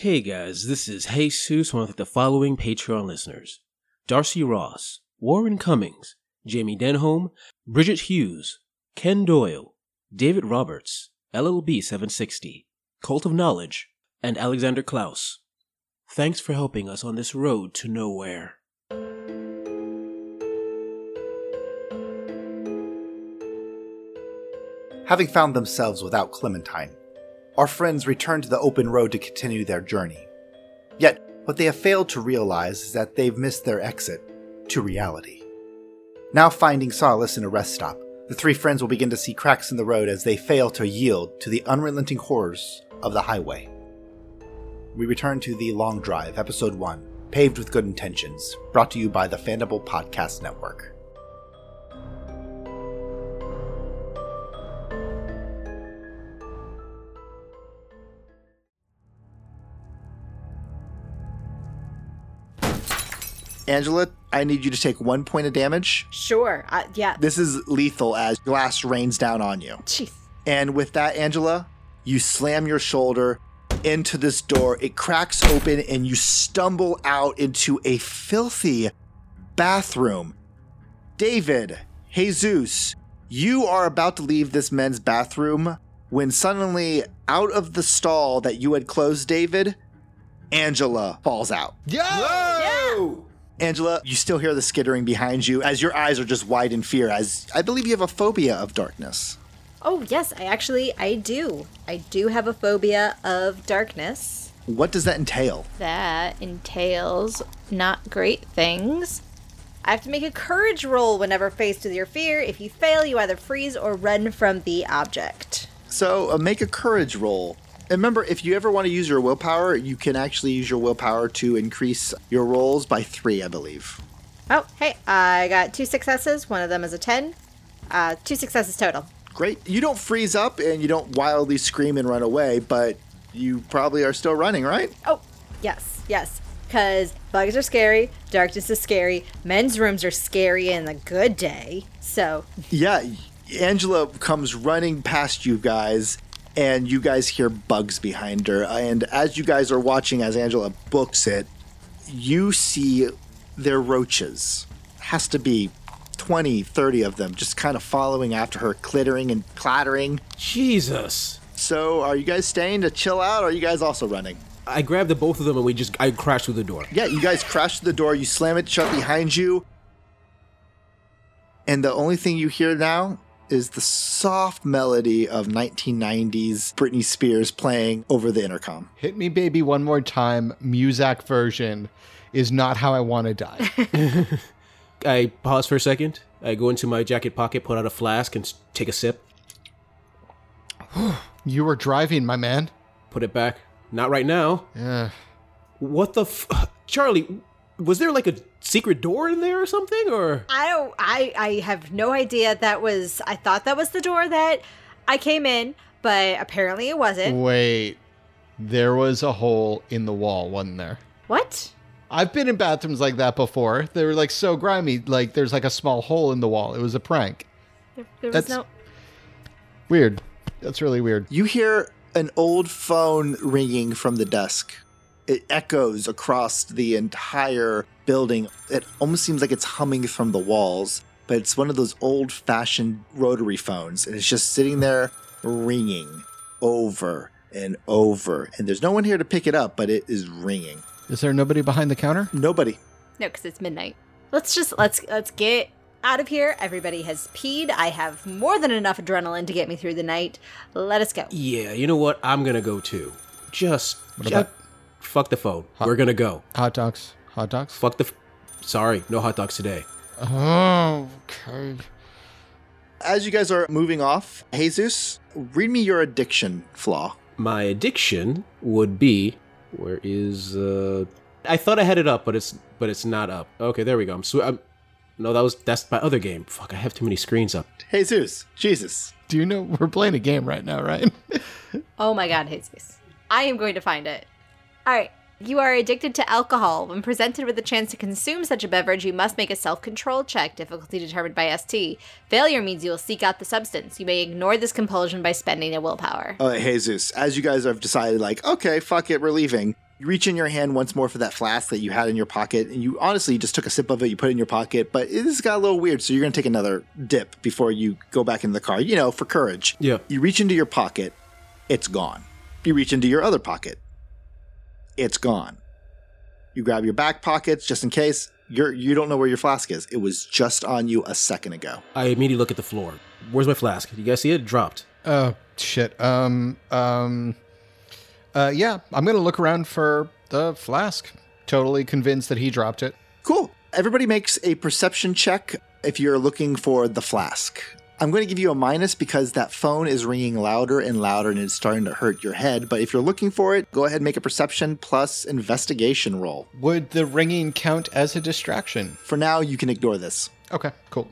Hey guys, this is Jesus, one of the following Patreon listeners Darcy Ross, Warren Cummings, Jamie Denholm, Bridget Hughes, Ken Doyle, David Roberts, LLB 760, Cult of Knowledge, and Alexander Klaus. Thanks for helping us on this road to nowhere. Having found themselves without Clementine, our friends return to the open road to continue their journey. Yet, what they have failed to realize is that they've missed their exit to reality. Now finding solace in a rest stop, the three friends will begin to see cracks in the road as they fail to yield to the unrelenting horrors of the highway. We return to The Long Drive, Episode 1, Paved with Good Intentions, brought to you by the Fandible Podcast Network. Angela, I need you to take one point of damage. Sure. Uh, yeah. This is lethal as glass rains down on you. Jeez. And with that, Angela, you slam your shoulder into this door. It cracks open and you stumble out into a filthy bathroom. David, Jesus, you are about to leave this men's bathroom when suddenly, out of the stall that you had closed, David, Angela falls out. Yo! Angela, you still hear the skittering behind you as your eyes are just wide in fear, as I believe you have a phobia of darkness. Oh, yes, I actually I do. I do have a phobia of darkness. What does that entail? That entails not great things. I have to make a courage roll whenever faced with your fear. If you fail, you either freeze or run from the object. So, uh, make a courage roll. And remember, if you ever want to use your willpower, you can actually use your willpower to increase your rolls by three, I believe. Oh, hey, I got two successes. One of them is a 10. Uh, two successes total. Great. You don't freeze up and you don't wildly scream and run away, but you probably are still running, right? Oh, yes, yes. Because bugs are scary, darkness is scary, men's rooms are scary in a good day. So, Yeah, Angela comes running past you guys, and you guys hear bugs behind her. And as you guys are watching, as Angela books it, you see their roaches. Has to be 20, 30 of them just kind of following after her, clittering and clattering. Jesus! So, are you guys staying to chill out, or are you guys also running? I grabbed the both of them and we just I crashed through the door. Yeah, you guys crash through the door, you slam it shut behind you. And the only thing you hear now is the soft melody of 1990s Britney Spears playing over the intercom. Hit me, baby, one more time. Muzak version is not how I want to die. I pause for a second. I go into my jacket pocket, pull out a flask, and take a sip. you were driving, my man. Put it back. Not right now. Yeah. What the f- Charlie, was there like a secret door in there or something or I don't I I have no idea that was I thought that was the door that I came in, but apparently it wasn't. Wait. There was a hole in the wall, wasn't there? What? I've been in bathrooms like that before. They were like so grimy, like there's like a small hole in the wall. It was a prank. There, there was That's- no Weird. That's really weird. You hear an old phone ringing from the desk. It echoes across the entire building. It almost seems like it's humming from the walls, but it's one of those old fashioned rotary phones, and it's just sitting there ringing over and over. And there's no one here to pick it up, but it is ringing. Is there nobody behind the counter? Nobody. No, because it's midnight. Let's just let's let's get out of here. Everybody has peed. I have more than enough adrenaline to get me through the night. Let us go. Yeah, you know what? I'm gonna go too. Just, What ju- about- fuck the phone. We're gonna go. Hot dogs. Hot dogs? Fuck the. F- Sorry, no hot dogs today. Oh, okay. As you guys are moving off, Jesus, read me your addiction flaw. My addiction would be. Where is? uh I thought I had it up, but it's but it's not up. Okay, there we go. I'm. Sw- I'm no, that was that's my other game. Fuck, I have too many screens up. Jesus, Jesus. Do you know we're playing a game right now, right? Oh my god, Jesus. I am going to find it. All right. You are addicted to alcohol. When presented with a chance to consume such a beverage, you must make a self control check, difficulty determined by ST. Failure means you will seek out the substance. You may ignore this compulsion by spending a willpower. Uh, Jesus, as you guys have decided, like, okay, fuck it, we're leaving, You reach in your hand once more for that flask that you had in your pocket, and you honestly just took a sip of it, you put it in your pocket, but this got a little weird, so you're gonna take another dip before you go back in the car, you know, for courage. Yeah. You reach into your pocket, it's gone. You reach into your other pocket, it's gone. You grab your back pockets just in case. You're you don't know where your flask is. It was just on you a second ago. I immediately look at the floor. Where's my flask? You guys see it? It dropped. Oh shit. Um. Um. Uh. Yeah. I'm gonna look around for the flask. Totally convinced that he dropped it. Cool. Everybody makes a perception check if you're looking for the flask. I'm going to give you a minus because that phone is ringing louder and louder and it's starting to hurt your head. But if you're looking for it, go ahead and make a perception plus investigation roll. Would the ringing count as a distraction? For now, you can ignore this. Okay. Cool.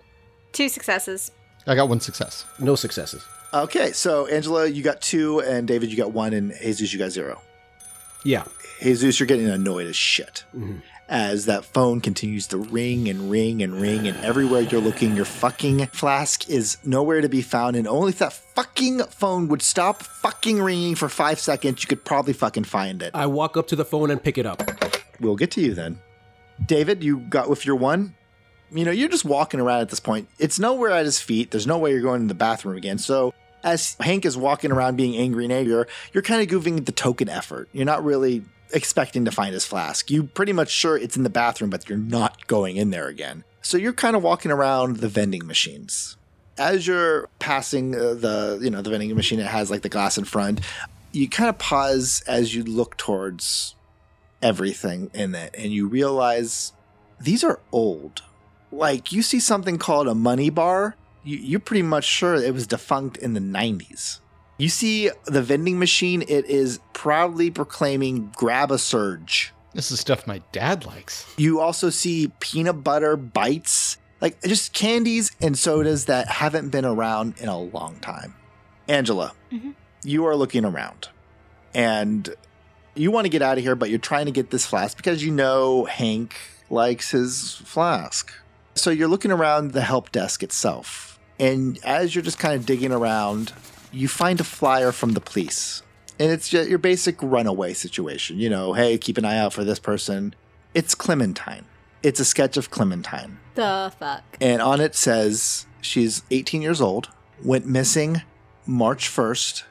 Two successes. I got one success. No successes. Okay, so Angela, you got two, and David, you got one, and Jesus, you got zero. Yeah. Jesus, you're getting annoyed as shit mm-hmm. As that phone continues to ring and ring and ring, and everywhere you're looking, your fucking flask is nowhere to be found. And only if that fucking phone would stop fucking ringing for five seconds, you could probably fucking find it. I walk up to the phone and pick it up. We'll get to you then. David, you got with your one. You know, you're just walking around at this point. It's nowhere at his feet. There's no way you're going to the bathroom again. So, as Hank is walking around being angry and angrier, you're kind of giving the token effort. You're not really expecting to find his flask. you're pretty much sure it's in the bathroom, but you're not going in there again. So you're kind of walking around the vending machines. As you're passing uh, the, you know, the vending machine, it has like the glass in front. You kind of pause as you look towards everything in it, and you realize these are old. Like you see something called a money bar, you, you're pretty much sure it was defunct in the 90s. You see the vending machine, it is proudly proclaiming grab a surge. This is stuff my dad likes. You also see peanut butter bites, like just candies and sodas that haven't been around in a long time. Angela, Mhm. you are looking around and you want to get out of here, but you're trying to get this flask because you know Hank likes his flask. So you're looking around the help desk itself. And as you're just kind of digging around, you find a flyer from the police. And it's just your basic runaway situation. You know, hey, keep an eye out for this person. It's Clementine. It's a sketch of Clementine. The fuck. And on it says she's 18 years old, went missing March 1st,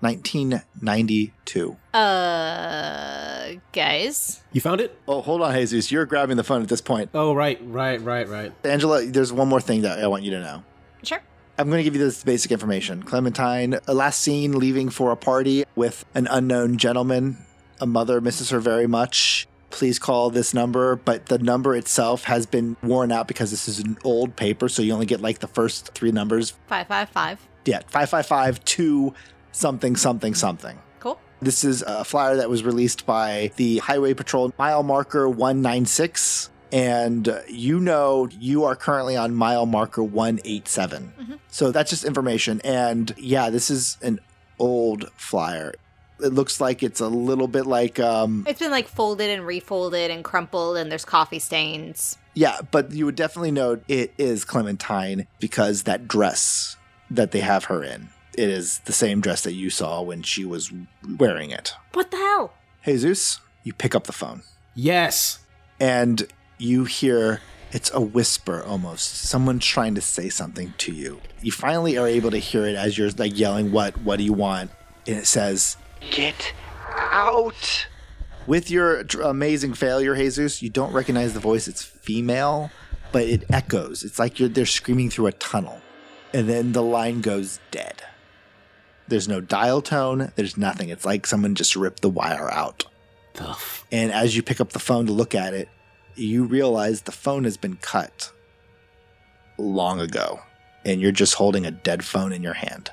1992. Uh, guys. You found it? Oh, hold on, Jesus. You're grabbing the phone at this point. Oh, right, right, right, right. Angela, there's one more thing that I want you to know. Sure. I'm going to give you this basic information. Clementine, uh, last seen leaving for a party with an unknown gentleman. A mother misses her very much. Please call this number, but the number itself has been worn out because this is an old paper, so you only get like the first three numbers. 555. Yeah, 555 2 something something something. Cool. This is a flyer that was released by the Highway Patrol mile marker 196. And uh, you know you are currently on mile marker 187. Mhm. So that's just information. And yeah, this is an old flyer. It looks like it's a little bit like, um, It's been like folded and refolded and crumpled, and there's coffee stains. yeah, but you would definitely know it is Clementine because that dress that they have her in, it is the same dress that you saw when she was wearing it. What the hell? Jesus, you pick up the phone. Yes. and you hear it's a whisper almost. Someone's trying to say something to you. You finally are able to hear it as you're like yelling what what do you want? And it says get out! With your amazing failure jesus you don't recognize the voice. It's female but it echoes. It's like you're they're screaming through a tunnel. And then the line goes dead. There's no dial tone. There's nothing. It's like someone just ripped the wire out. The and as you pick up the phone to look at it, you realize the phone has been cut long ago. And you're just holding a dead phone in your hand.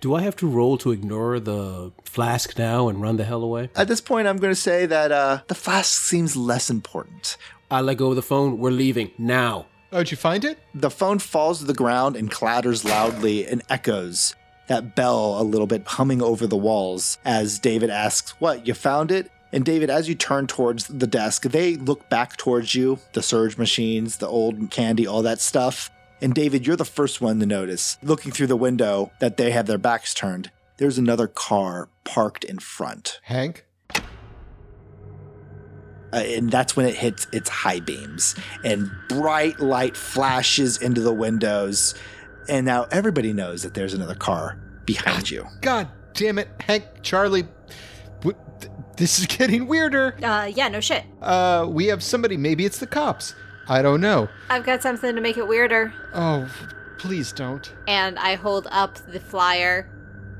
Do I have to roll to ignore the flask now and run the hell away? At this point, I'm going to say that uh, the flask seems less important. I let go of the phone. We're leaving now. Oh, did you find it? The phone falls to the ground and clatters loudly and echoes. That bell a little bit humming over the walls as David asks, What, you found it? And David, as you turn towards the desk, they look back towards you the surge machines, the old candy, all that stuff. And David, you're the first one to notice, looking through the window, that they have their backs turned. There's another car parked in front. Hank? uh, and that's when it hits its high beams, and bright light flashes into the windows, and now everybody knows that there's another car behind you. God damn it, Hank, Charlie. W- th- This is getting weirder. Uh, yeah, no shit. Uh, we have somebody. Maybe it's the cops. I don't know. I've got something to make it weirder. Oh, please don't. And I hold up the flyer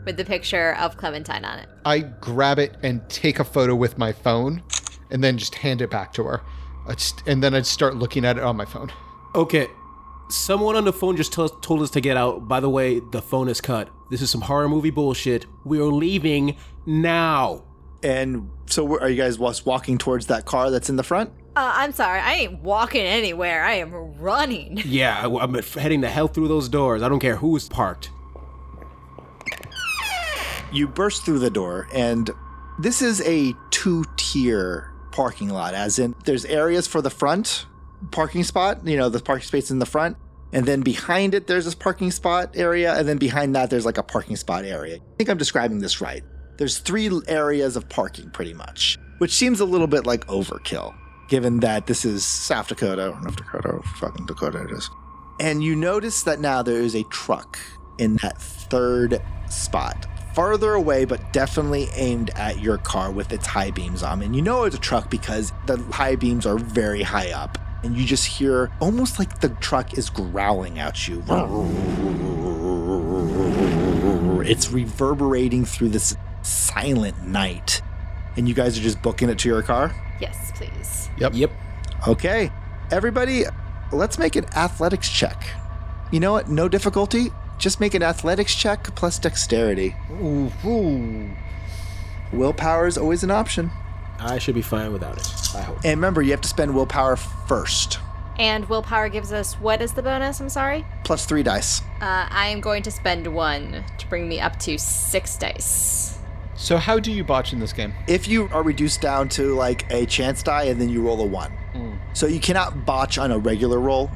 with the picture of Clementine on it. I grab it and take a photo with my phone, and then just hand it back to her. I just, and then I'd start looking at it on my phone. Okay. Someone on the phone just tell, told us to get out. By the way, the phone is cut. This is some horror movie bullshit. We are leaving now. And so, where- are you guys walking towards that car that's in the front? Uh, I'm sorry, I ain't walking anywhere. I am running. Yeah, I'm heading the hell through those doors. I don't care who's parked. You burst through the door, and this is a two tier parking lot, as in there's areas for the front parking spot, you know, the parking space in the front. And then behind it, there's this parking spot area. And then behind that, there's like a parking spot area. I think I'm describing this right. There's three areas of parking pretty much, which seems a little bit like overkill, given that this is South Dakota, or North Dakota, or fucking Dakota it is. And you notice that now there is a truck in that third spot, farther away, but definitely aimed at your car with its high beams on. And you know it's a truck because the high beams are very high up. And you just hear almost like the truck is growling at you. It's reverberating through this silent night. And you guys are just booking it to your car? Yes, please. Yep. Yep. Okay. Everybody, let's make an athletics check. You know what? No difficulty. Just make an athletics check plus dexterity. Ooh, ooh. Willpower is always an option. I should be fine without it. I hope. And remember, you have to spend willpower first. And willpower gives us what is the bonus? I'm sorry. Plus three dice. Uh, I am going to spend one to bring me up to six dice. So how do you botch in this game? If you are reduced down to like a chance die and then you roll a one. So you cannot botch on a regular roll.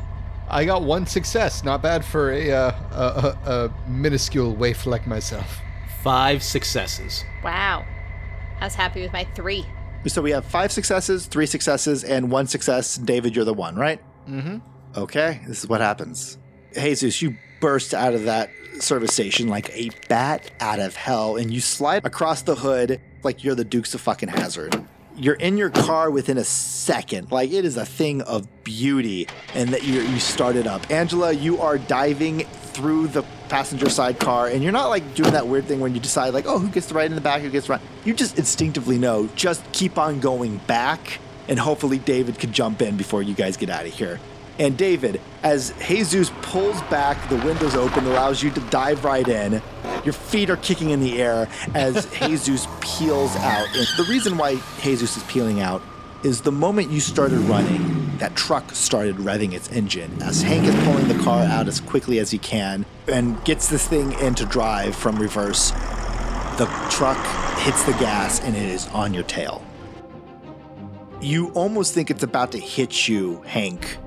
I got one success. Not bad for a, uh, a, a, a minuscule waif like myself. Five successes. Wow. I was happy with my three. So we have five successes, three successes, and one success. David, you're the one, right? Mm-hmm. Okay, this is what happens. Jesus, you burst out of that service station like a bat out of hell, and you slide across the hood like you're the Dukes of fucking Hazzard. You're in your car within a second. Like it is a thing of beauty, and that you you started up. Angela, you are diving through the passenger side car, and you're not like doing that weird thing when you decide like, oh, who gets to ride in the back, who gets ride. You just instinctively know. Just keep on going back, and hopefully David can jump in before you guys get out of here. And David, as Jesus pulls back, the windows open, allows you to dive right in. Your feet are kicking in the air as Jesus peels out. And the reason why Jesus is peeling out is the moment you started running, that truck started revving its engine as Hank is pulling the car out as quickly as he can and gets this thing into drive from reverse. The truck hits the gas and it is on your tail. You almost think it's about to hit you, Hank,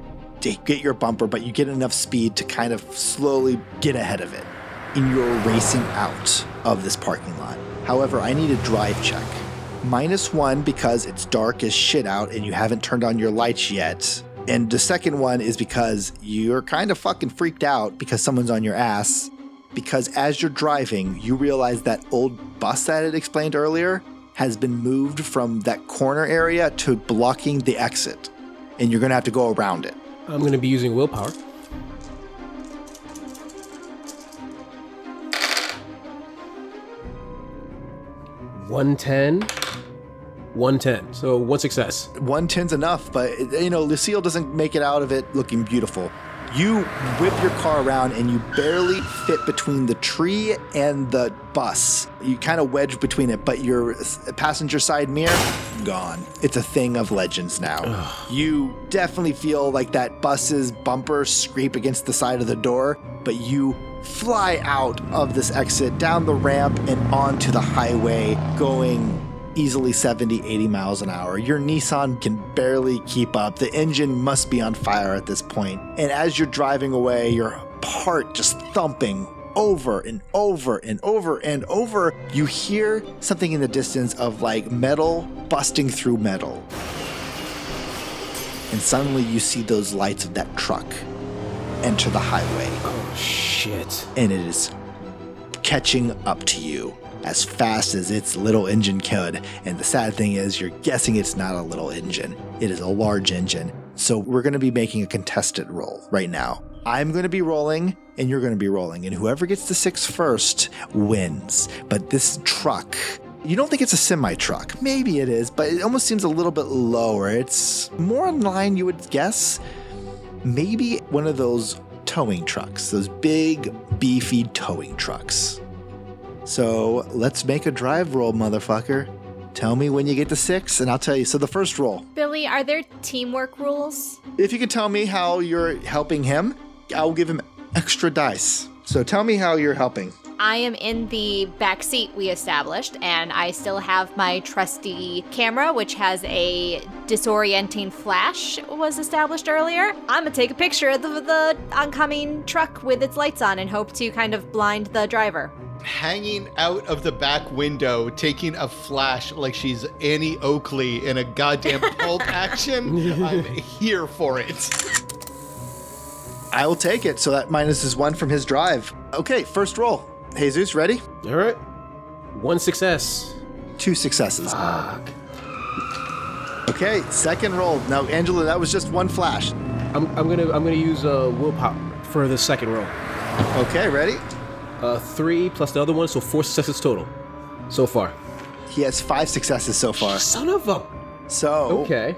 get your bumper, but you get enough speed to kind of slowly get ahead of it. And you're racing out of this parking lot. However, I need a drive check. Minus one because it's dark as shit out and you haven't turned on your lights yet. And the second one is because you're kind of fucking freaked out because someone's on your ass. Because as you're driving, you realize that old bus that I had explained earlier has been moved from that corner area to blocking the exit. And you're gonna have to go around it. I'm going to be using willpower. One ten. One ten. So one success. one ten's enough, but you know, Lucille doesn't make it out of it looking beautiful. You whip your car around and you barely fit between the tree and the bus. You kind of wedge between it, but your passenger side mirror gone. It's a thing of legends now. You definitely feel like that bus's bumper scrape against the side of the door, but you fly out of this exit down the ramp and onto the highway going easily 70, 80 miles an hour. Your Nissan can barely keep up. The engine must be on fire at this point. And as you're driving away, your heart just thumping over and over and over and over, you hear something in the distance of like metal busting through metal. and suddenly you see those lights of that truck enter the highway, Oh shit. and it is catching up to you as fast as its little engine could. And the sad thing is, you're guessing it's not a little engine, it is a large engine. So we're going to be making a contested roll right now. I'm going to be rolling, and you're going to be rolling, and whoever gets the six first wins. But this truck, you don't think it's a semi truck. Maybe it is, but it almost seems a little bit lower. It's more in line, you would guess. Maybe one of those towing trucks, those big, beefy towing trucks. So let's make a drive roll, motherfucker. Tell me when you get to six, and I'll tell you. So the first roll, Billy, are there teamwork rules? if you can tell me how you're helping him, I'll give him extra dice. So tell me how you're helping. I am in the back seat we established, and I still have my trusty camera, which has a disorienting flash, was established earlier. I'm gonna take a picture of the, the oncoming truck with its lights on and hope to kind of blind the driver. Hanging out of the back window, taking a flash like she's Annie Oakley in a goddamn pulp action. I'm here for it. I will take it. So that minus is one from his drive. Okay, first roll. Jesus, ready? All right. One success. Two successes. Fuck. Okay, second roll. Now, Angela, that was just one flash. I'm, I'm gonna I'm gonna use uh, willpower for the second roll. Okay, ready? Uh, three plus the other one, so four successes total, so far. He has five successes so far. Son of a. So, Okay.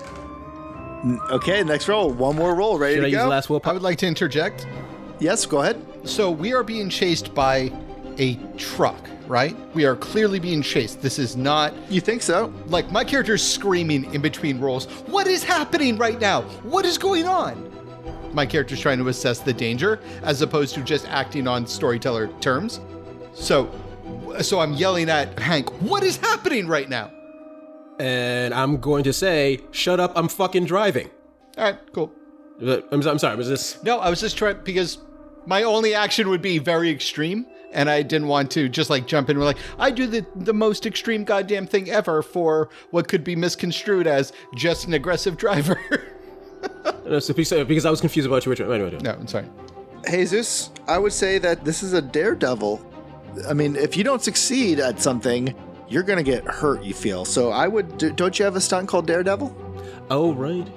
okay, next roll. One more roll. Ready Should to I use go? the last I would like to interject. yes, go ahead. So we are being chased by a truck, right? We are clearly being chased. This is not You think so? like my character's screaming in between roles, What is happening right now? What is going on? My character's trying to assess the danger as opposed to just acting on storyteller terms. So so I'm yelling at Hank, "What is happening right now?" And I'm going to say, shut up, I'm fucking driving. All right, cool. I'm, I'm sorry, was this. No, I was just trying because my only action would be very extreme, and I didn't want to just like jump in and like I do the the most extreme goddamn thing ever for what could be misconstrued as just an aggressive driver. Uh, so because because I was confused about you. Which one? Anyway, no, I'm sorry. Jesus, I would say that this is a daredevil. I mean, if you don't succeed at something, you're going to get hurt, you feel. So I would. do- Don't you have a stunt called Daredevil? Oh, right.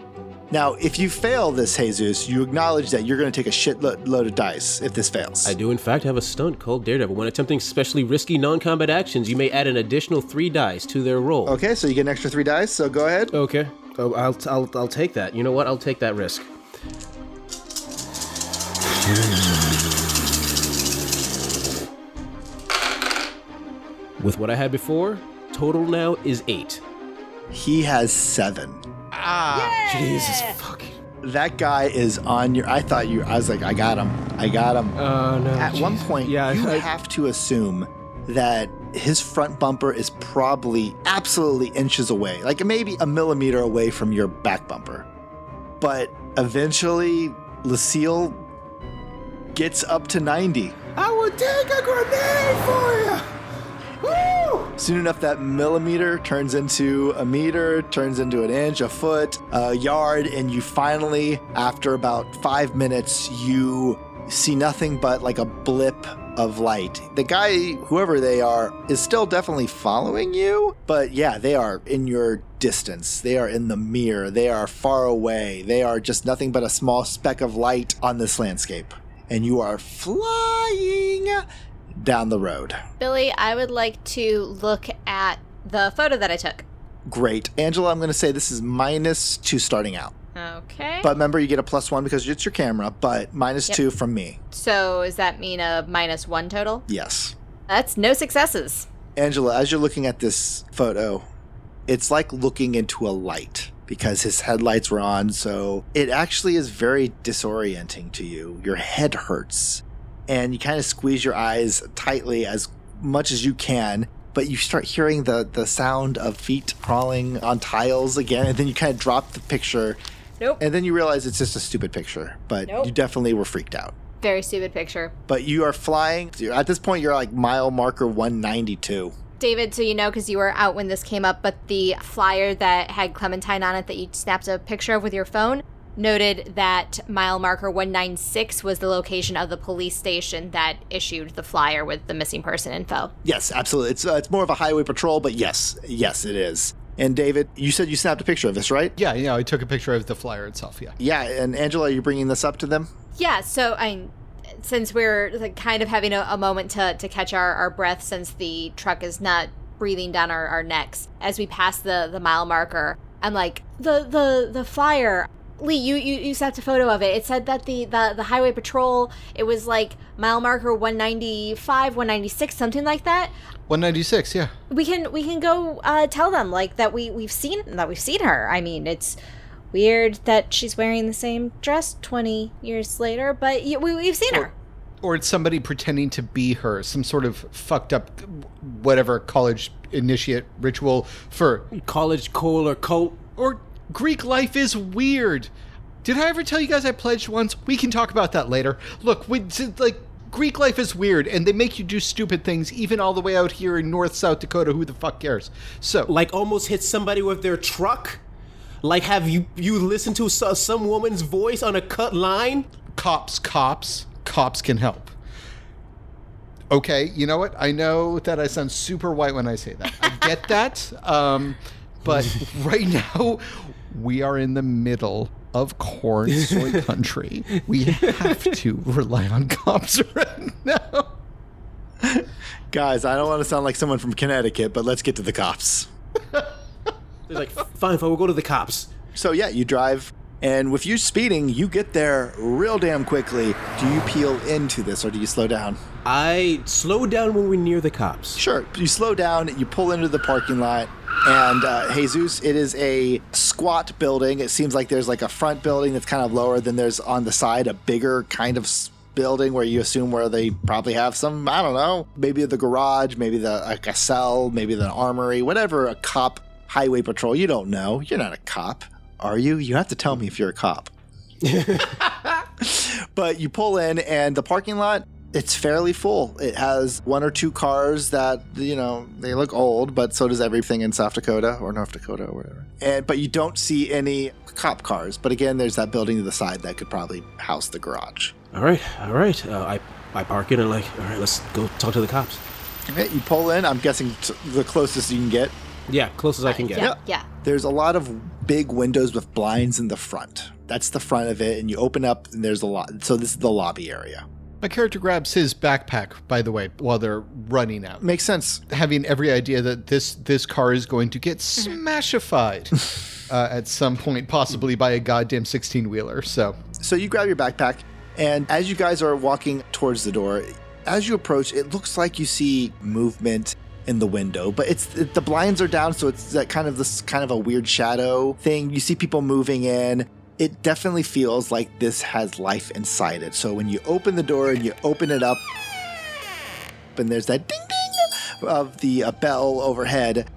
Now, if you fail this, Jesus, you acknowledge that you're going to take a shitload load of dice if this fails. I do, in fact, have a stunt called Daredevil. When attempting especially risky non combat actions, you may add an additional three dice to their roll. Okay, so you get an extra three dice, so go ahead. Okay. Oh, I'll, I'll, I'll take that. You know what? I'll take that risk. With what I had before, total now is eight. He has seven. Jesus fuck. That guy is on your. I thought you. I was like, I got him. I got him. Oh no. At one point, yeah, you I- have to assume that his front bumper is probably absolutely inches away, like maybe a millimeter away from your back bumper. But eventually, Lucille gets up to 90. I would take a grenade for you. Woo! Soon enough, that millimeter turns into a meter, turns into an inch, a foot, a yard, and you finally, after about five minutes, you see nothing but like a blip of light. The guy, whoever they are, is still definitely following you, but yeah, they are in your distance. They are in the mirror. They are far away. They are just nothing but a small speck of light on this landscape. And you are flying down the road. Billy, I would like to look at the photo that I took. Great. Angela, I'm going to say this is minus two starting out. Okay. But remember, you get a plus one because it's your camera, but minus Yep. two from me. so does that mean a minus one total? Yes. That's no successes. Angela, as you're looking at this photo, it's like looking into a light because his headlights were on. So it actually is very disorienting to you. Your head hurts and you kind of squeeze your eyes tightly as much as you can. But you start hearing the, the sound of feet crawling on tiles again, and then you kind of drop the picture, Nope. and then you realize it's just a stupid picture. But Nope. you definitely were freaked out. Very stupid picture. But you are flying. At this point, you're like mile marker 192. David, so you know because you were out when this came up, but the flyer that had Clementine on it that you snapped a picture of with your phone, noted that mile marker 196 was the location of the police station that issued the flyer with the missing person info. Yes, absolutely. It's uh, it's more of a highway patrol, but yes, yes, it is. And David, you said you snapped a picture of this, right? Yeah, yeah, I took a picture of the flyer itself. Yeah. Yeah, and Angela, are you bringing this up to them? Yeah, so I since we're like, kind of having a, a moment to, to catch our, our breath since the truck is not breathing down our, our necks as we pass the, the mile marker. I'm like, the, the, the flyer, Lee, you, you, you snapped a photo of it. It said that the, the, the highway patrol, it was like mile marker 195, 196, something like that. 196, yeah. We can we can go uh, tell them like that we we've seen that we've seen her. I mean, it's weird that she's wearing the same dress 20 years later, but y- we, we've seen her. Or it's somebody pretending to be her, some sort of fucked up, whatever college initiate ritual for. College coal or cult. Or Greek life is weird. Did I ever tell you guys I pledged once? We can talk about that later. Look, we, like, Greek life is weird, and they make you do stupid things, even all the way out here in North South Dakota. Who the fuck cares? So, Like almost hit somebody with their truck? Like have you you listened to some woman's voice on a cut line? cops, cops, cops can help. Okay, you know what? I know that I sound super white when I say that. I get that. Um, but right now, we are in the middle of corn soy country. We have to rely on cops right now. Guys, I don't want to sound like someone from Connecticut, but let's get to the cops. They're like, fine, fine, we'll go to the cops. So yeah, you drive, and with you speeding, you get there real damn quickly. Do you peel into this, or do you slow down? I slow down when we're near the cops. Sure. You slow down, you pull into the parking lot, and uh, Jesus, it is a squat building. It seems like there's like a front building that's kind of lower than there's on the side a bigger kind of building where you assume where they probably have some, I don't know, maybe the garage, maybe the like a cell, maybe the armory, whatever a cop highway patrol. You don't know. You're not a cop, are you? You have to tell me if you're a cop. but you pull in and the parking lot it's fairly full. It has one or two cars that you know they look old but so does everything in south dakota or north dakota or whatever. And but you don't see any cop cars. But again there's that building to the side that could probably house the garage. All right, all right. Uh, I I park in and like, all right, let's go talk to the cops. okay, you pull in. I'm guessing t- the closest you can get. Yeah, close as I can get. Yeah, yeah. there's a lot of big windows with blinds in the front. That's the front of it and you open up and there's a lot so this is the lobby area My character grabs his backpack, by the way, while they're running out. makes sense having every idea that this this car is going to get smashified uh, at some point, possibly by a goddamn sixteen wheeler. So So you grab your backpack, and as you guys are walking towards the door, as you approach, it looks like you see movement in the window, but it's it, the blinds are down, so it's that kind of this kind of a weird shadow thing. You see people moving in. It definitely feels like this has life inside it. So when you open the door and you open it up, and there's that ding ding of the uh, bell overhead,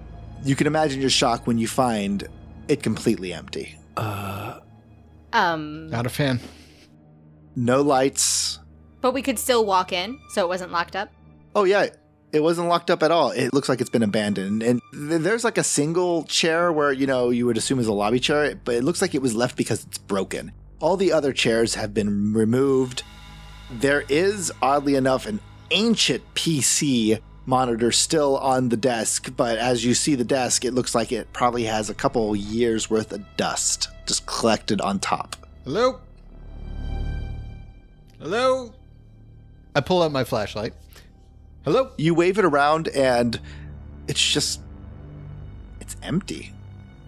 you can imagine your shock when you find it completely empty. Um, not a fan. No lights, but we could still walk in, so it wasn't locked up. Oh yeah, it wasn't locked up at all. It looks like it's been abandoned. And th- there's like a single chair where you know you would assume is a lobby chair, but it looks like it was left because it's broken. All the other chairs have been removed. There is oddly enough an ancient PC monitor still on the desk, but as you see the desk, it looks like it probably has a couple years worth of dust just collected on top. Hello. Hello. I pull out my flashlight. Hello. You wave it around and it's just it's empty.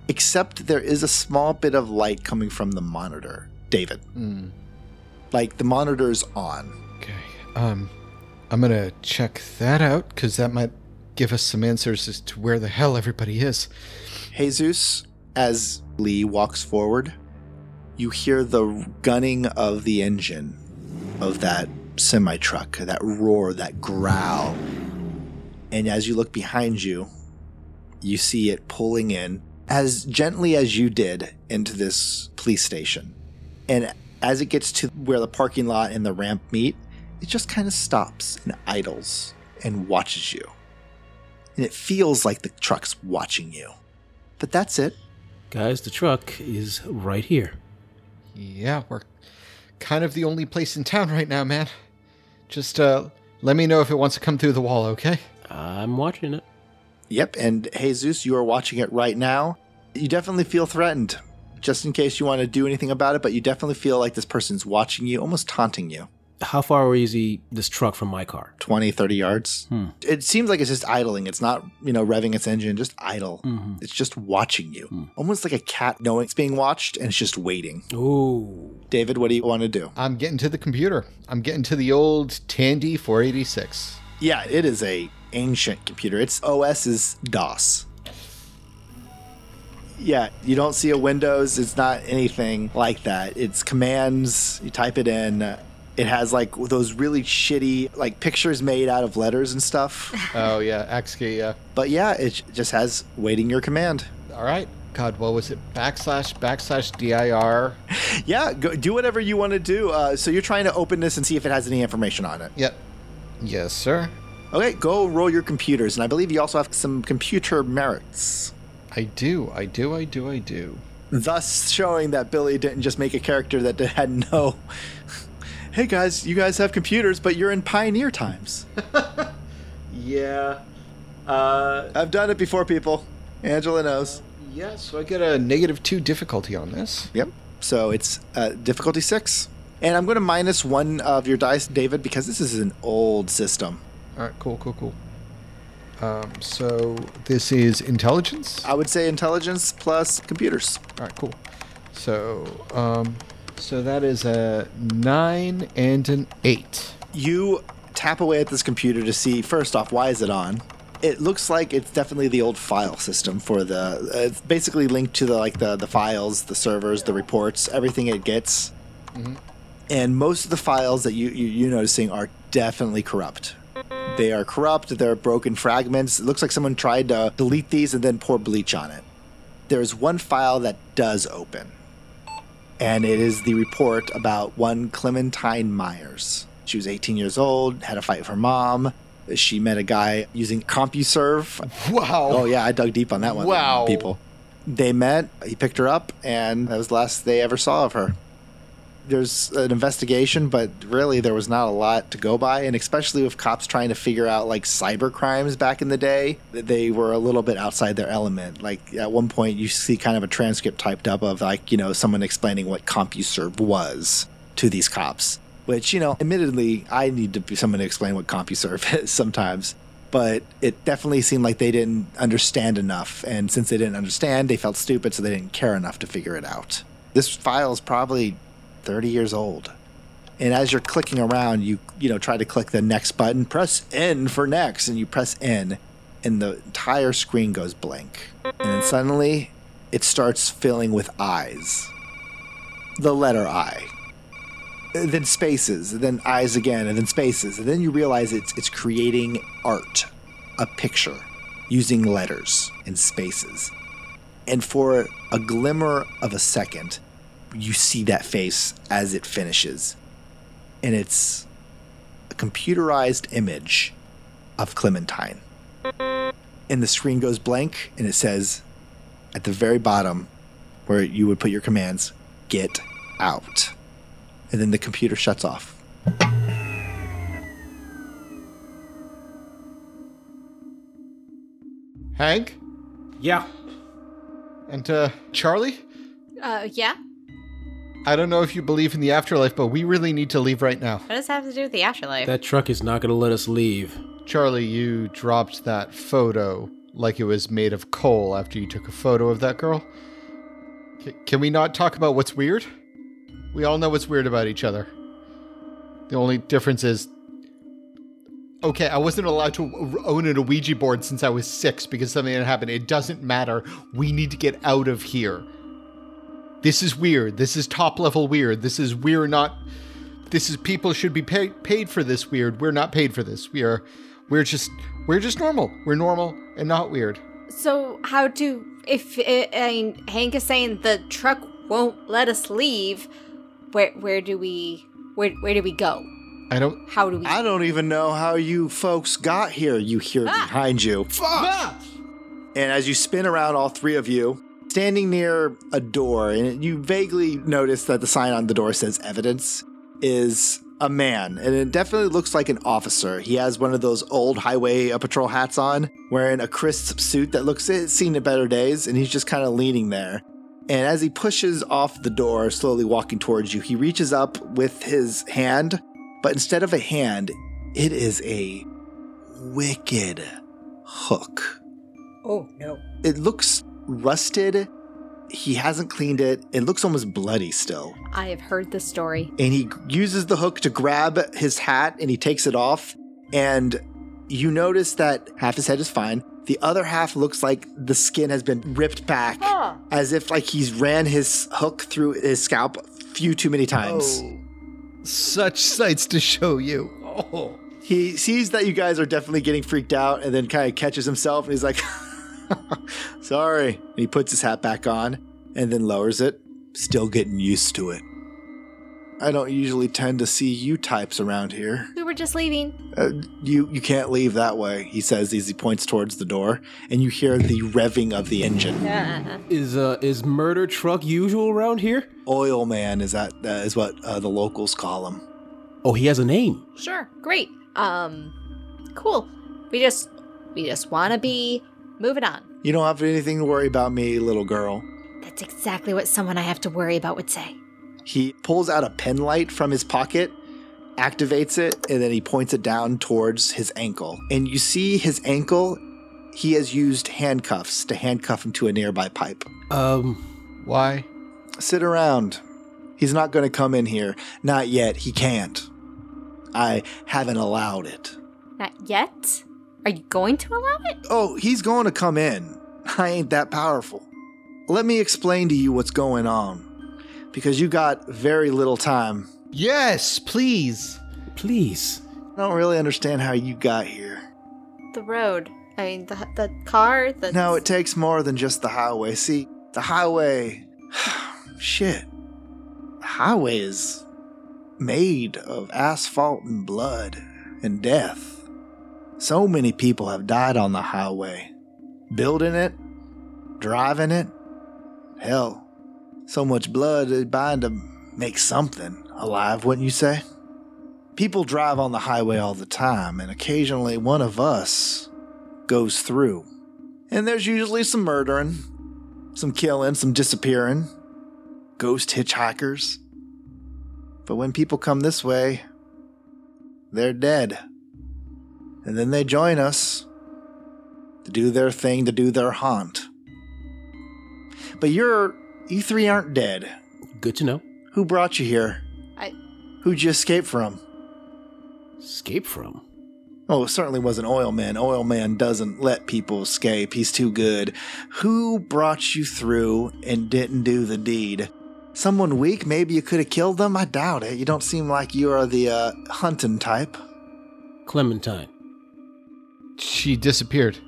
Except there is a small bit of light coming from the monitor. David. Hmm. Like the monitor's on. Okay. Um, I'm gonna check that out because that might give us some answers as to where the hell everybody is. Jesus, as Lee walks forward, you hear the gunning of the engine of that semi truck, that roar, that growl. And as you look behind you, you see it pulling in as gently as you did into this police station. And as it gets to where the parking lot and the ramp meet, it just kind of stops and idles and watches you. And it feels like the truck's watching you. But that's it. Guys, the truck is right here. Yeah, we're kind of the only place in town right now, man. Just uh, let me know if it wants to come through the wall, okay? I'm watching it. Yep, and Jesus, you are watching it right now. You definitely feel threatened, just in case you want to do anything about it, but you definitely feel like this person's watching you, almost taunting you. How far is he, this truck from my car? 20, 30 yards. Hmm. It seems like it's just idling. It's not, you know, revving its engine, just idle. Mm-hmm. It's just watching you. Hmm. Almost like a cat knowing it's being watched and it's just waiting. Ooh. David, what do you want to do? I'm getting to the computer. I'm getting to the old Tandy 486. Yeah, it is a ancient computer. Its OS is DOS. Yeah, you don't see a Windows. It's not anything like that. It's commands. You type it in. It has like those really shitty like pictures made out of letters and stuff. Oh, yeah, ASCII, yeah. but yeah, it just has waiting your command. All right. God, what was it? Backslash, backslash DIR. Yeah, go, do whatever you want to do. Uh, so you're trying to open this and see if it has any information on it. Yep. Yes, sir. Okay, go roll your computers, and I believe you also have some computer merits. I do, I do, I do, I do. thus showing that Billy didn't just make a character that had no. Hey guys, you guys have computers, but you're in pioneer times. Yeah. Uh, I've done it before, people. Angela knows. yeah, so I get a negative two difficulty on this. Yep. So it's uh, difficulty six, and I'm going to minus one of your dice, David, because this is an old system. All right, cool, cool, cool. Um, so this is intelligence. I would say intelligence plus computers. All right, cool. So, um, so that is a nine and an eight. You tap away at this computer to see first off why is it on. It looks like it's definitely the old file system for the. Uh, it's basically linked to the like the the files, the servers, the reports, everything it gets. And most of the files that you, you you're noticing are definitely corrupt. They are corrupt. They're broken fragments. It looks like someone tried to delete these and then pour bleach on it. There's one file that does open, and it is the report about one Clementine Myers. She was 18 years old, had a fight with her mom. She met a guy using CompuServe. Wow. Oh yeah, I dug deep on that one. Wow. people. They met. He picked her up, and that was the last they ever saw of her. There's an investigation, but really there was not a lot to go by, and especially with cops trying to figure out like cyber crimes back in the day, they were a little bit outside their element. Like at one point, you see kind of a transcript typed up of like you know someone explaining what CompuServe was to these cops, which you know, admittedly, I need to be someone to explain what CompuServe is sometimes but it definitely seemed like they didn't understand enough. And since they didn't understand, they felt stupid, so they didn't care enough to figure it out. This file is probably 30 years old. And as you're clicking around, you you know try to click the next button, press N for next, and you press N, and the entire screen goes blank. And then suddenly, it starts filling with eyes. The letter I, then spaces, and then eyes again, and then spaces, and then you realize it's it's creating art, a picture, using letters and spaces. And for a glimmer of a second, you see that face as it finishes. And it's a computerized image of Clementine. And the screen goes blank, and it says at the very bottom, where you would put your commands, get out and then the computer shuts off. Hank Yeah. and uh, Charlie. Uh, yeah? I don't know if you believe in the afterlife, but we really need to leave right now. What does that have to do with the afterlife? That truck is not going to let us leave. Charlie, you dropped that photo like it was made of coal after you took a photo of that girl. C- can we not talk about what's weird? We all know what's weird about each other. The only difference is. Okay, I wasn't allowed to own a Ouija board since I was six because something had happened. It doesn't matter. We need to get out of here. This is weird. This is top level weird. This is we're not. This is people should be paid paid for this weird. We're not paid for this. We are. We're just. We're just normal. We're normal and not weird. So how do if I mean Hank is saying the truck won't let us leave? Where where do we where where do we go? I don't. How do we? I don't even know how you folks got here, you hear Ah! behind you. Fuck. And as you spin around, all three of you, standing near a door, and you vaguely notice that the sign on the door says evidence, is a man, and it definitely looks like an officer. He has one of those old highway uh, patrol hats on, wearing a crisp suit that looks it's seen in better days, and he's just kind of leaning there. And as he pushes off the door, slowly walking towards you, he reaches up with his hand, but instead of a hand, it is a wicked hook. Oh no. It looks rusted. He hasn't cleaned it. It looks almost bloody still. I have heard this story. And he uses the hook to grab his hat and he takes it off. And you notice that half his head is fine. The other half looks like the skin has been ripped back Huh. as if like he's ran his hook through his scalp a few too many times. Oh, such sights to show you. Oh. He sees that you guys are definitely getting freaked out and then kind of catches himself and he's like, sorry. And he puts his hat back on and then lowers it, still getting used to it. I don't usually tend to see you types around here. We were just leaving. Uh, you you can't leave that way, he says as he points towards the door, and you hear the revving of the engine. Is uh is murder truck usual around here? Oil man is that uh, is what uh, the locals call him. Oh, he has a name. Sure. Great. Um cool. We just we just wanna be moving on. You don't have anything to worry about me, little girl. That's exactly what someone I have to worry about would say. He pulls out a pen light from his pocket, activates it, and then he points it down towards his ankle. And you see his ankle, he has used handcuffs to handcuff him to a nearby pipe. Um, Why? Sit around. He's not going to come in here. Not yet. He can't. I haven't allowed it. Not yet? Are you going to allow it? Oh, he's going to come in. I ain't that powerful. Let me explain to you what's going on. Because you got very little time. Yes, please. please. I don't really understand how you got here. The road. I mean the the car, the No, it takes more than just the highway. See, the highway. Shit. The highway is made of asphalt and blood and death. So many people have died on the highway. Building it, driving it. Hell, so much blood is bound to make something alive, wouldn't you say? People drive on the highway all the time, and occasionally one of us goes through. And there's usually some murdering, some killing, some disappearing, ghost hitchhikers. But when people come this way, they're dead. And then they join us to do their thing, to do their haunt. But you're, you three aren't dead. Good to know. Who brought you here? I Who'd you escape from? Escape from. Oh, it certainly wasn't Oil Man. Oil Man doesn't let people escape. He's too good. Who brought you through and didn't do the deed? Someone weak? Maybe you could have killed them? I doubt it. You don't seem like you are the uh, hunting type. Clementine. She disappeared.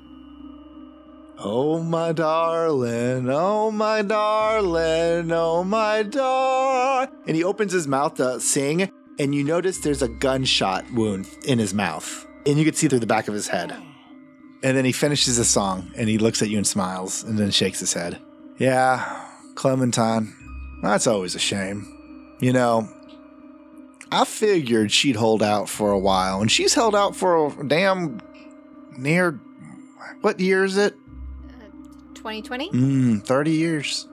Oh, my darling. Oh, my darling. Oh, my dar. And he opens his mouth to sing, and you notice there's a gunshot wound in his mouth. And you can see through the back of his head. And then he finishes the song, and he looks at you and smiles, and then shakes his head. Yeah, Clementine. That's always a shame. You know, I figured she'd hold out for a while, and she's held out for a damn near. What year is it? 2020? Mm, 30 years.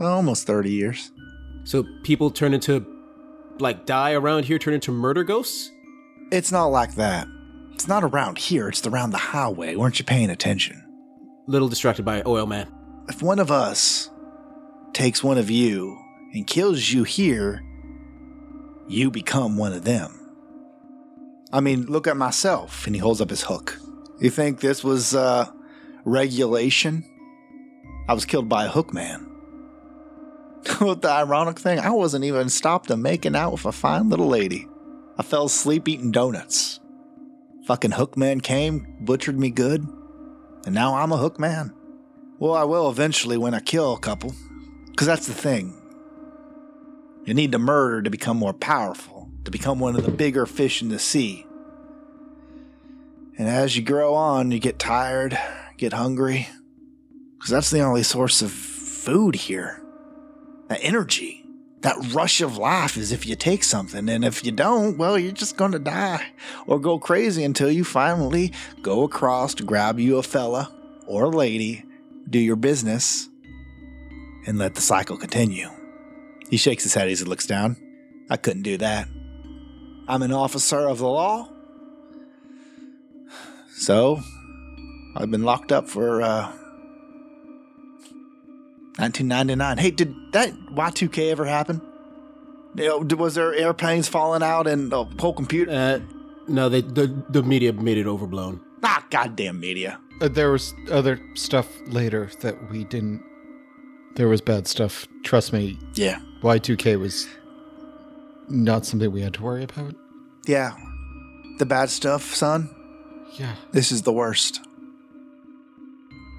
Almost 30 years. So people turn into, like, die around here, turn into murder ghosts? It's not like that. It's not around here, it's around the highway. Weren't you paying attention? Little distracted by Oil Man. If one of us takes one of you and kills you here, you become one of them. I mean, look at myself. And he holds up his hook. You think this was uh, regulation? I was killed by a hook man. What the ironic thing, I wasn't even stopped a making out with a fine little lady. I fell asleep eating donuts. Fucking hook man came, butchered me good, and now I'm a hook man. Well, I will eventually when I kill a couple. Because that's the thing. You need to murder to become more powerful, to become one of the bigger fish in the sea. And as you grow on, you get tired, get hungry, Because that's the only source of food here. That energy, that rush of life is if you take something. And if you don't, well, you're just going to die or go crazy until you finally go across to grab you a fella or a lady, do your business, and let the cycle continue. He shakes his head as he looks down. I couldn't do that. I'm an officer of the law. So, I've been locked up for uh, 1999. Hey, did that Y2K ever happen? You know, was there airplanes falling out and the whole computer? Uh, no, they the the media made it overblown. Ah, goddamn media. Uh, there was other stuff later that we didn't. There was bad stuff. Trust me, Yeah, Y2K was not something we had to worry about. yeah. The bad stuff, son. Yeah. This is the worst.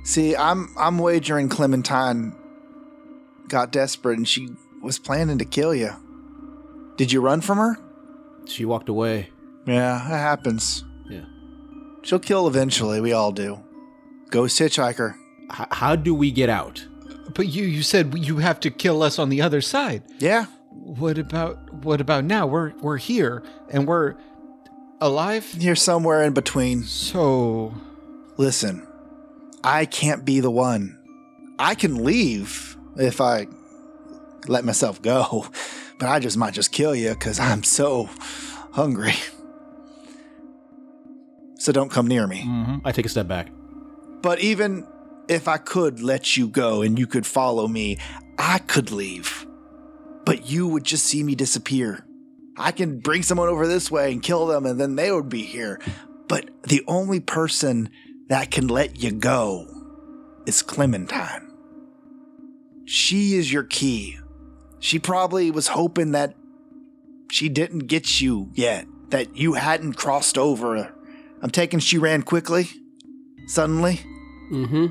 See, I'm I'm wagering Clementine got desperate and she was planning to kill you. Did you run from her? She walked away. Yeah, that happens. Yeah. She'll kill eventually. We all do. Ghost hitchhiker. H- how do we get out? But you you said you have to kill us on the other side. Yeah. What about what about now? We're we're here and we're alive. You're somewhere in between. So Listen, I can't be the one. I can leave if I let myself go, but I just might just kill you because I'm so hungry. So don't come near me. Mm-hmm. I take a step back. But even if I could let you go and you could follow me, I could leave. But you would just see me disappear. I can bring someone over this way and kill them, and then they would be here. But the only person that can let you go is Clementine. She is your key. She probably was hoping that she didn't get you yet, that you hadn't crossed over. I'm taking she ran quickly, suddenly. Mm-hmm.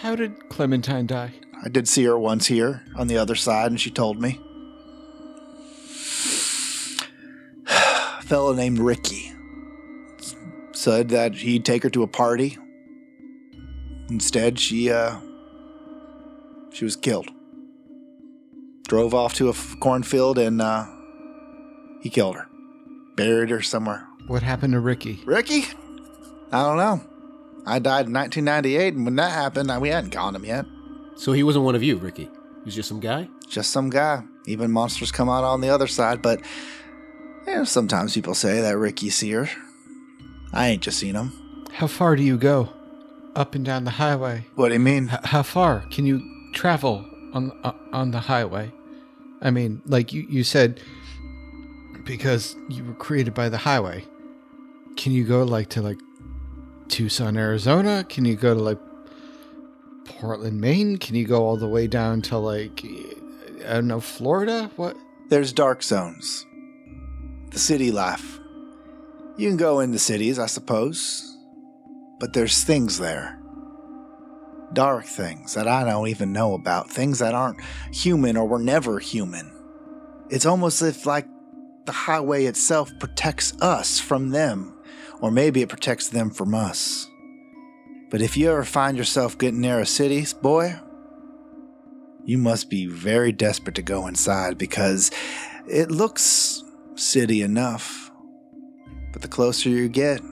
how did Clementine die? I did see her once here on the other side, and she told me. A fellow named Ricky said that he'd take her to a party. Instead, she uh she was killed. Drove off to a f- cornfield and uh he killed her. Buried her somewhere. What happened to Ricky? Ricky? I don't know. I died in 1998, and when that happened, we hadn't caught him yet. So he wasn't one of you, Ricky. He was just some guy. just some guy. Even monsters come out on the other side, but yeah, sometimes people say that Ricky's Seer. I ain't just seen him. How far do you go? Up and down the highway. What do you mean? H- how far can you travel on uh, on the highway? I mean, like you, you said, because you were created by the highway. Can you go like to like Tucson, Arizona? Can you go to like Portland, Maine? Can you go all the way down to like I don't know, Florida? What? There's dark zones. The city life. You can go in the cities, I suppose. But there's things there. Dark things that I don't even know about. Things that aren't human or were never human. It's almost if, like, the highway itself protects us from them. Or maybe it protects them from us. But if you ever find yourself getting near a city, boy, you must be very desperate to go inside because it looks city enough. But the closer you get,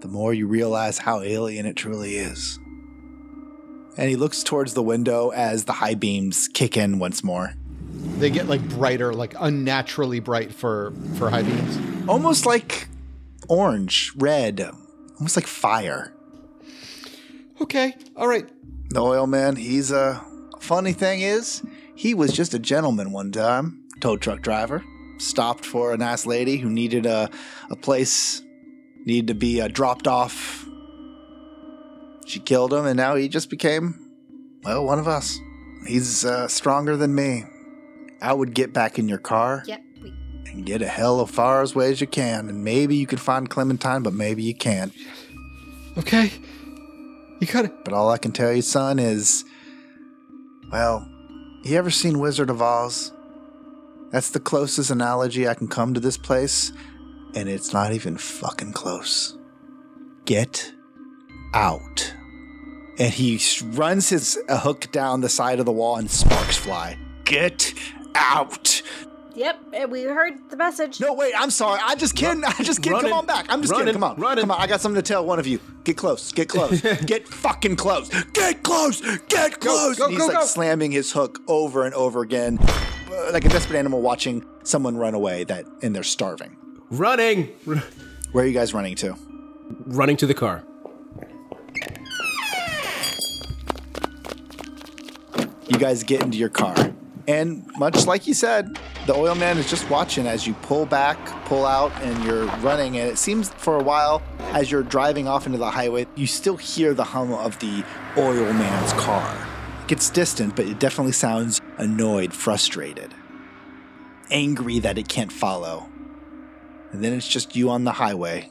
the more you realize how alien it truly is. And he looks towards the window as the high beams kick in once more. They get like brighter, like unnaturally bright for for high beams. Almost like orange, red, almost like fire. Okay, all right. The oil man, he's a funny thing is, he was just a gentleman one time, tow truck driver. Stopped for a nice lady who needed a, a place, needed to be uh, dropped off. She killed him, and now he just became, well, one of us. He's uh, stronger than me. I would get back in your car Yep. And get a hell of far as way as you can, and maybe you can find Clementine, but maybe you can't. Okay. You got it. But all I can tell you, son, is well, you ever seen Wizard of Oz? That's the closest analogy I can come to this place, and it's not even fucking close. Get out. and he runs his hook down the side of the wall, and sparks fly. Get out! Yep, we heard the message. No, wait, I'm sorry. I just kidding. I just kidding. Running. Come on back. I'm just Running. kidding. Come on. Running. Come on. I got something to tell one of you. Get close. Get close. get fucking close. Get close. Get close. go, And he's go, like go. slamming his hook over and over again, uh, like a desperate animal watching someone run away that and they're starving. Running! Where are you guys running to? running to the car. You guys get into your car. And much like you said, the oil man is just watching as you pull back, pull out, and you're running. And it seems for a while, as you're driving off into the highway, you still hear the hum of the oil man's car. It gets distant, but it definitely sounds annoyed, frustrated, angry that it can't follow. And then it's just you on the highway,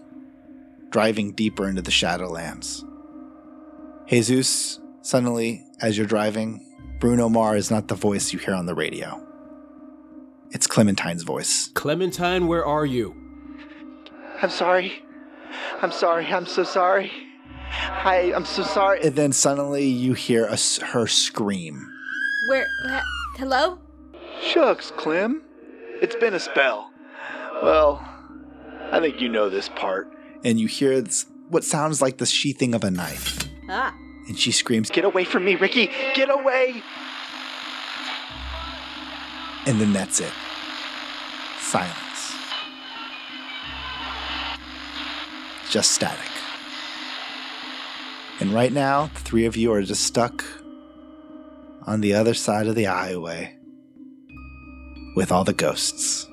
driving deeper into the Shadowlands. Jesus, suddenly, as you're driving, Bruno Mars is not the voice you hear on the radio. It's Clementine's voice. Clementine, where are you? I'm sorry. I'm sorry. I'm so sorry. Hi, I'm so sorry. And then suddenly you hear a s her scream. Where? wha- hello? Shucks, Clem. It's been a spell. Well, I think you know this part. And you hear what sounds like the sheathing of a knife. Ah. And she screams, Get away from me, Ricky! Get away! And then that's it. Silence. Just static. And right now, the three of you are just stuck on the other side of the highway with all the ghosts.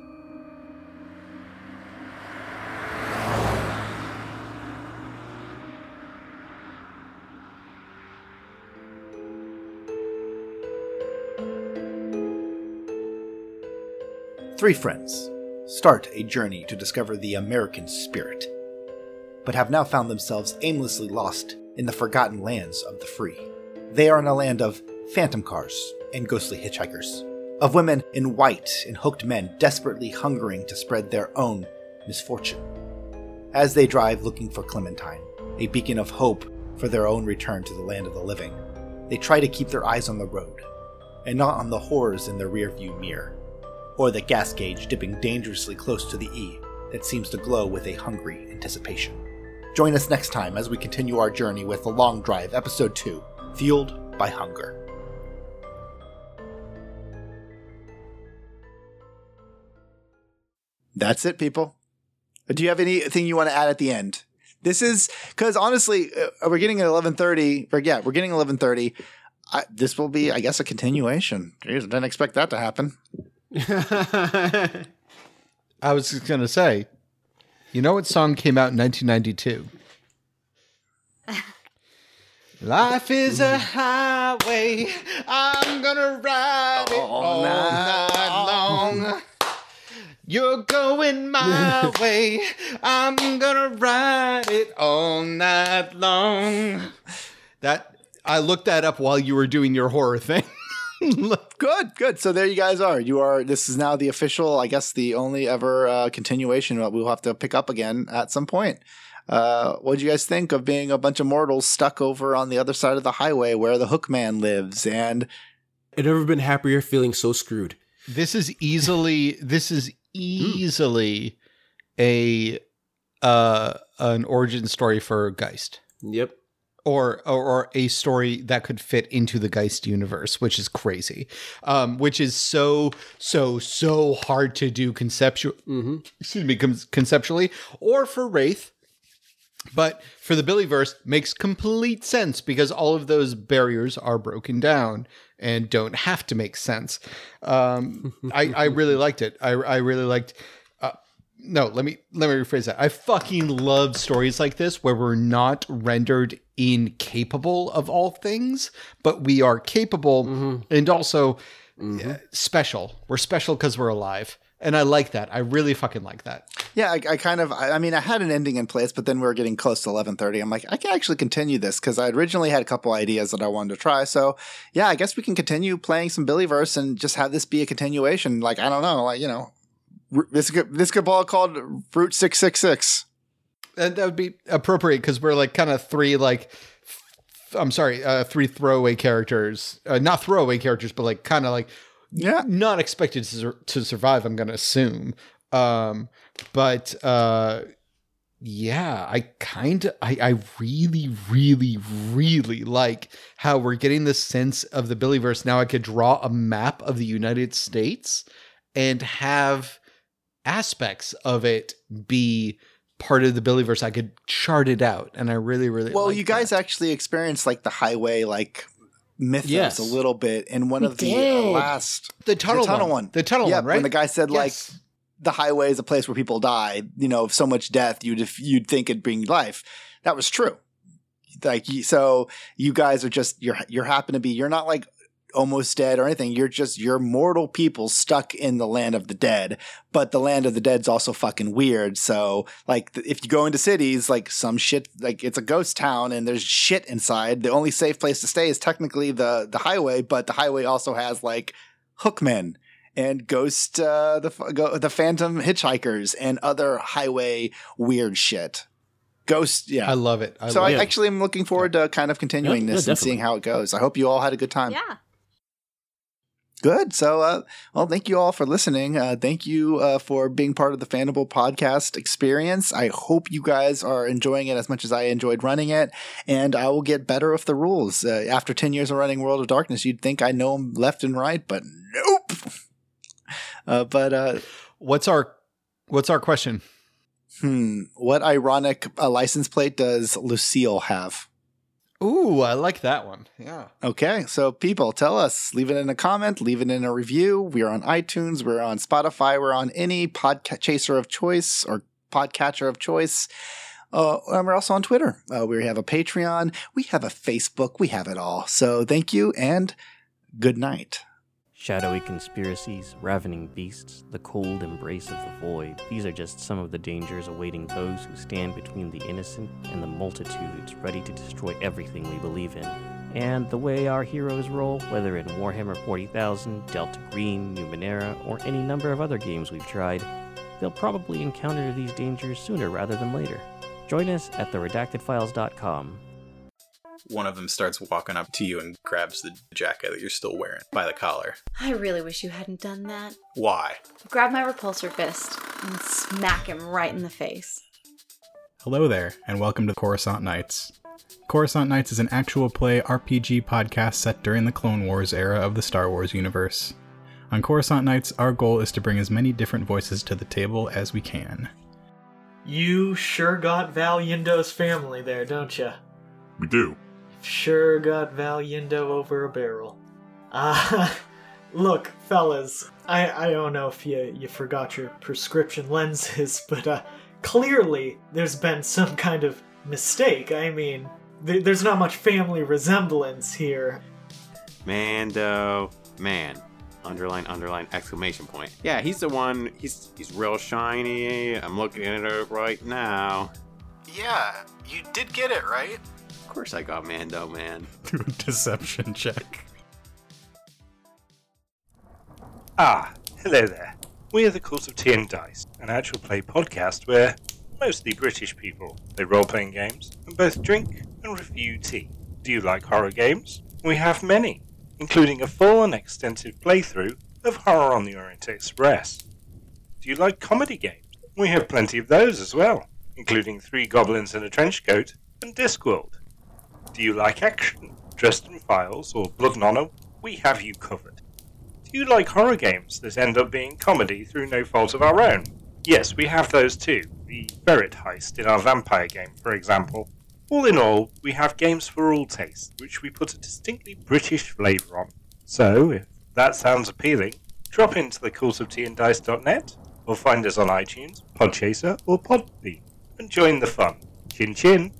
Three friends start a journey to discover the American spirit, but have now found themselves aimlessly lost in the forgotten lands of the free. They are in a land of phantom cars and ghostly hitchhikers, of women in white and hooked men desperately hungering to spread their own misfortune. As they drive looking for Clementine, a beacon of hope for their own return to the land of the living, they try to keep their eyes on the road and not on the horrors in their rearview mirror or the gas gauge dipping dangerously close to the E that seems to glow with a hungry anticipation. Join us next time as we continue our journey with The Long Drive, Episode 2 Fueled by Hunger. That's it, people. Do you have anything you want to add at the end? This is because honestly, uh, we're getting at eleven thirty. Yeah, we're getting eleven thirty. This will be, I guess, a continuation. Jeez, I didn't expect that to happen. I was just gonna say, you know what song came out in 1992? Life is a highway. I'm gonna ride it all night long. You're going my way. I'm gonna ride it all night long. That I looked that up while you were doing your horror thing. Good, good. So there you guys are. You are. This is now the official. I guess the only ever uh, continuation. But we'll have to pick up again at some point. Uh, what do you guys think of being a bunch of mortals stuck over on the other side of the highway where the Hookman lives? And I've never been happier feeling so screwed. This is easily this is easily a uh an origin story for Geist. Yep. Or, or or a story that could fit into the Geist universe, which is crazy. Um, which is so so so hard to do conceptual Mm-hmm. excuse me con- conceptually or for Wraith. But for the Billyverse makes complete sense because all of those barriers are broken down and don't have to make sense. Um, I, I really liked it. I, I really liked. No, let me let me rephrase that. I fucking love stories like this where we're not rendered incapable of all things, but we are capable and also uh, special. We're special because we're alive, and I like that. I really fucking like that. yeah, I, I kind of. I, I mean, I had an ending in place, but then we were getting close to eleven thirty. I'm like, I can actually continue this because I originally had a couple ideas that I wanted to try. So yeah, I guess we can continue playing some Billyverse and just have this be a continuation. Like I don't know, like you know, this could this could ball called Route Six Six Six. That, would be appropriate because we're like kind of three like I'm sorry, uh, three throwaway characters, uh, not throwaway characters, but like kind of like Yeah. not expected to, sur- to survive. I'm gonna assume, um, but uh, yeah, I kind of, I, I really, really, really like how we're getting the sense of the Billyverse. Now I could draw a map of the United States and have aspects of it be part of the Billyverse. I could chart it out, and I really, really Well, you guys that. actually experienced like the highway like mythos Yes. a little bit in one We of the uh, did. last the tunnel, the tunnel one. one. the tunnel yeah, one, right? when the guy said like the highway is a place where people die, you know, so much death, you'd you'd think it'd bring life. That was true. Like so, you guys are just you're you're happen to be you're not like almost dead or anything. You're just you're mortal people stuck in the land of the dead. But the land of the dead's also fucking weird. So like th- if you go into cities, like some shit, like it's a ghost town and there's shit inside. The only safe place to stay is technically the the highway, but the highway also has like hookmen and ghost uh, the go, the phantom hitchhikers and other highway weird shit. Ghost, yeah. I love it. I so love I it. actually am looking forward to kind of continuing Yeah, this yeah, and seeing how it goes. I hope you all had a good time. Yeah. Good. So, uh, well, thank you all for listening. Uh, thank you uh, for being part of the Fandible podcast experience. I hope you guys are enjoying it as much as I enjoyed running it, and I will get better with the rules. Uh, after 10 years of running World of Darkness, you'd think I know them left and right, but nope. Uh, but uh, What's our What's our question? hmm, what ironic uh, license plate does Lucille have? Ooh, I like that one. Yeah. Okay, so people, tell us. Leave it in a comment. Leave it in a review. We're on iTunes. We're on Spotify. We're on any podcast chaser of choice or podcatcher of choice. Uh, and we're also on Twitter. Uh, we have a Patreon. We have a Facebook. We have it all. So thank you and good night. Shadowy conspiracies, ravening beasts, the cold embrace of the void. These are just some of the dangers awaiting those who stand between the innocent and the multitudes ready to destroy everything we believe in. And the way our heroes roll, whether in Warhammer 40,000, Delta Green, Numenera, or any number of other games we've tried, they'll probably encounter these dangers sooner rather than later. Join us at theredactedfiles.com One of them starts walking up to you and grabs the jacket that you're still wearing by the collar. I really wish you hadn't done that. Why? Grab my repulsor fist and smack him right in the face. Hello there, and welcome to Coruscant Nights. Coruscant Nights is an actual play RPG podcast set during the Clone Wars era of the Star Wars universe. On Coruscant Nights, our goal is to bring as many different voices to the table as we can. You sure got Val Yindo's family there, don't you? We do. Sure got Val Yindo over a barrel. Uh, look, fellas, I, I don't know if you, you forgot your prescription lenses, but uh, clearly there's been some kind of mistake. I mean, th- there's not much family resemblance here. Mando, man. Underline, underline, exclamation point. Yeah, he's the one. He's he's real shiny. I'm looking at it right now. Yeah, you did get it right. Of course, I got Mando, man. Do a deception check. Ah, hello there. We are the Course of Tea and Dice, an actual play podcast where mostly British people play role playing games and both drink and review tea. Do you like horror games? We have many, including a full and extensive playthrough of Horror on the Orient Express. Do you like comedy games? We have plenty of those as well, including Three Goblins in a Trench Coat and Discworld. Do you like action? Dresden Files or Blood and Honor? We have you covered. Do you like horror games that end up being comedy through no fault of our own? Yes, we have those too. The Ferret Heist in our vampire game, for example. All in all, we have games for all tastes, which we put a distinctly British flavour on. So, if that sounds appealing, drop into the courseofteandice.net or find us on iTunes, Podchaser, or Podbean and join the fun. Chin chin!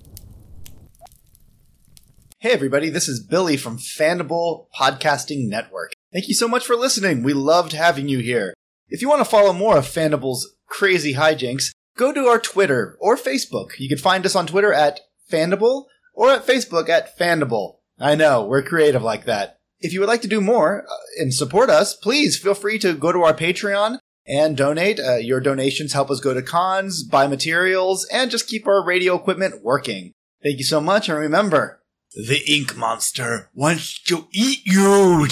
Hey, everybody, this is Billy from Fandible Podcasting Network. Thank you so much for listening. We loved having you here. If you want to follow more of Fandible's crazy hijinks, go to our Twitter or Facebook. You can find us on Twitter at Fandible or at Facebook at Fandible. I know, we're creative like that. If you would like to do more uh, and support us, please feel free to go to our Patreon and donate. Uh, your donations help us go to cons, buy materials, and just keep our radio equipment working. Thank you so much, and remember, The ink monster wants to eat you.